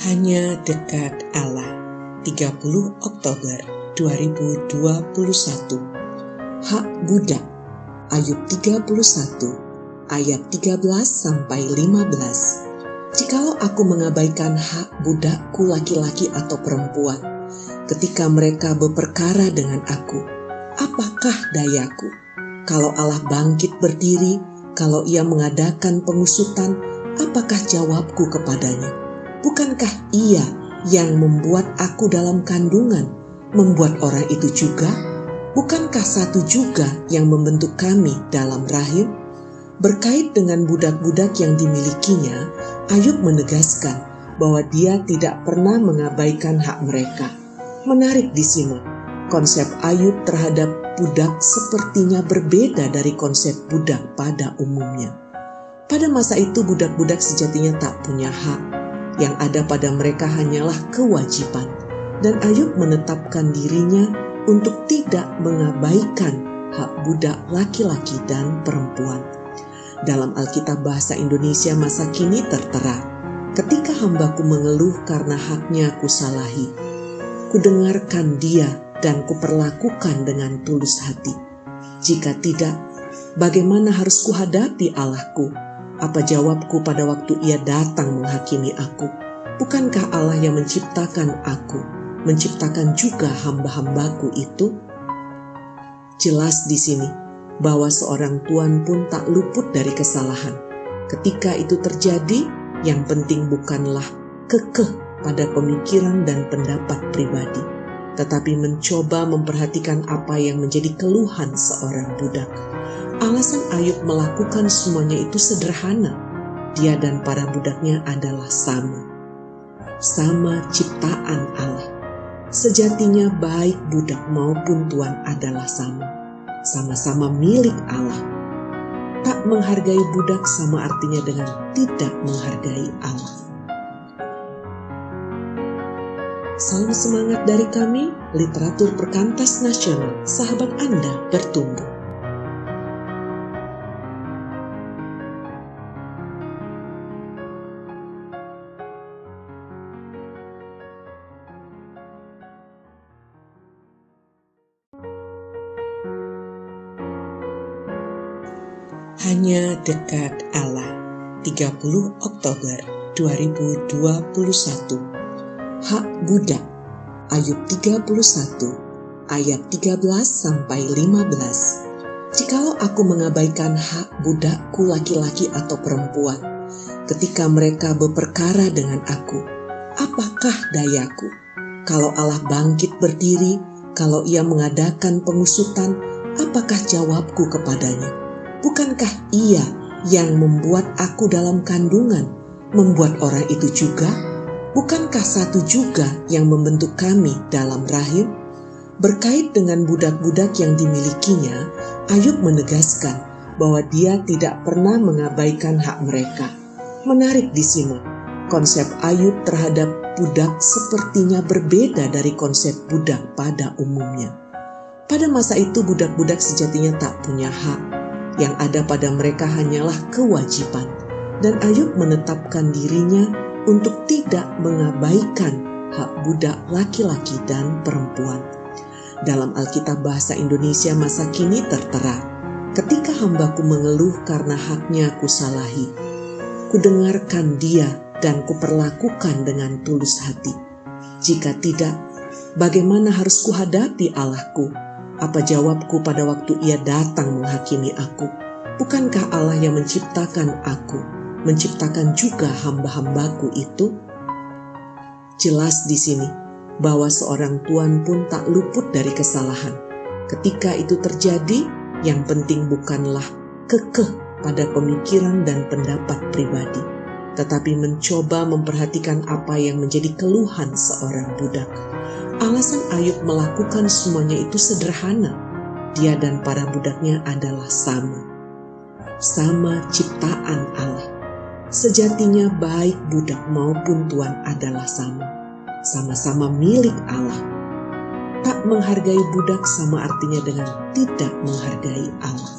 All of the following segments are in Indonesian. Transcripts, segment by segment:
Hanya dekat Allah. 30 Oktober 2021 Hak budak Ayub 31 ayat 13 sampai 15 Jikalau aku mengabaikan hak budakku laki-laki atau perempuan ketika mereka berperkara dengan aku apakah dayaku? Kalau Allah bangkit berdiri kalau ia mengadakan pengusutan apakah jawabku kepadanya Bukankah ia yang membuat aku dalam kandungan, membuat orang itu juga? Bukankah satu juga yang membentuk kami dalam rahim? Berkait dengan budak-budak yang dimilikinya, Ayub menegaskan bahwa dia tidak pernah mengabaikan hak mereka. Menarik disimak, konsep Ayub terhadap budak sepertinya berbeda dari konsep budak pada umumnya. Pada masa itu budak-budak sejatinya tak punya hak, yang ada pada mereka hanyalah kewajiban, dan Ayub menetapkan dirinya untuk tidak mengabaikan hak budak laki-laki dan perempuan. Dalam Alkitab Bahasa Indonesia masa kini tertera, ketika hambaku mengeluh karena haknya kusalahi, kudengarkan dia dan kuperlakukan dengan tulus hati. Jika tidak, bagaimana harus kuhadapi Allahku apa jawabku pada waktu ia datang menghakimi aku? Bukankah Allah yang menciptakan aku, menciptakan juga hamba-hambaku itu? Jelas di sini bahwa seorang tuan pun tak luput dari kesalahan. Ketika itu terjadi, yang penting bukanlah kekeh pada pemikiran dan pendapat pribadi, tetapi mencoba memperhatikan apa yang menjadi keluhan seorang budak Alasan Ayub melakukan semuanya itu sederhana. Dia dan para budaknya adalah sama. Sama ciptaan Allah. Sejatinya baik budak maupun tuan adalah sama. Sama-sama milik Allah. Tak menghargai budak sama artinya dengan tidak menghargai Allah. Salam semangat dari kami, literatur perkantas nasional, sahabat Anda bertumbuh. Hanya dekat Allah 30 Oktober 2021 Hak budak Ayub 31 ayat 13 sampai 15 Jikalau aku mengabaikan hak budakku laki-laki atau perempuan ketika mereka berperkara dengan aku apakah dayaku? Kalau Allah bangkit berdiri kalau ia mengadakan pengusutan apakah jawabku kepadanya? Bukankah ia yang membuat aku dalam kandungan, membuat orang itu juga? Bukankah satu juga yang membentuk kami dalam rahim? Berkait dengan budak-budak yang dimilikinya, Ayub menegaskan bahwa dia tidak pernah mengabaikan hak mereka. Menarik disimak, konsep Ayub terhadap budak sepertinya berbeda dari konsep budak pada umumnya. Pada masa itu budak-budak sejatinya tak punya hak, yang ada pada mereka hanyalah kewajiban, dan Ayub menetapkan dirinya untuk tidak mengabaikan hak budak laki-laki dan perempuan. Dalam Alkitab Bahasa Indonesia masa kini tertera, ketika hambaku mengeluh karena haknya kusalahi, kudengarkan dia dan kuperlakukan dengan tulus hati. Jika tidak, bagaimana harus kuhadapi Allahku apa jawabku pada waktu ia datang menghakimi aku? Bukankah Allah yang menciptakan aku, menciptakan juga hamba-hambaku itu? Jelas di sini bahwa seorang tuan pun tak luput dari kesalahan. Ketika itu terjadi, yang penting bukanlah kekeh pada pemikiran dan pendapat pribadi, tetapi mencoba memperhatikan apa yang menjadi keluhan seorang budak Alasan Ayub melakukan semuanya itu sederhana. Dia dan para budaknya adalah sama. Sama ciptaan Allah. Sejatinya baik budak maupun tuan adalah sama. Sama-sama milik Allah. Tak menghargai budak sama artinya dengan tidak menghargai Allah.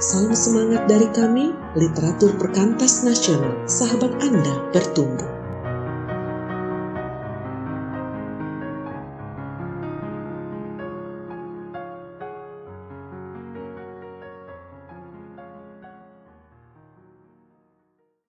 Salam semangat dari kami, literatur perkantas nasional, sahabat Anda bertumbuh.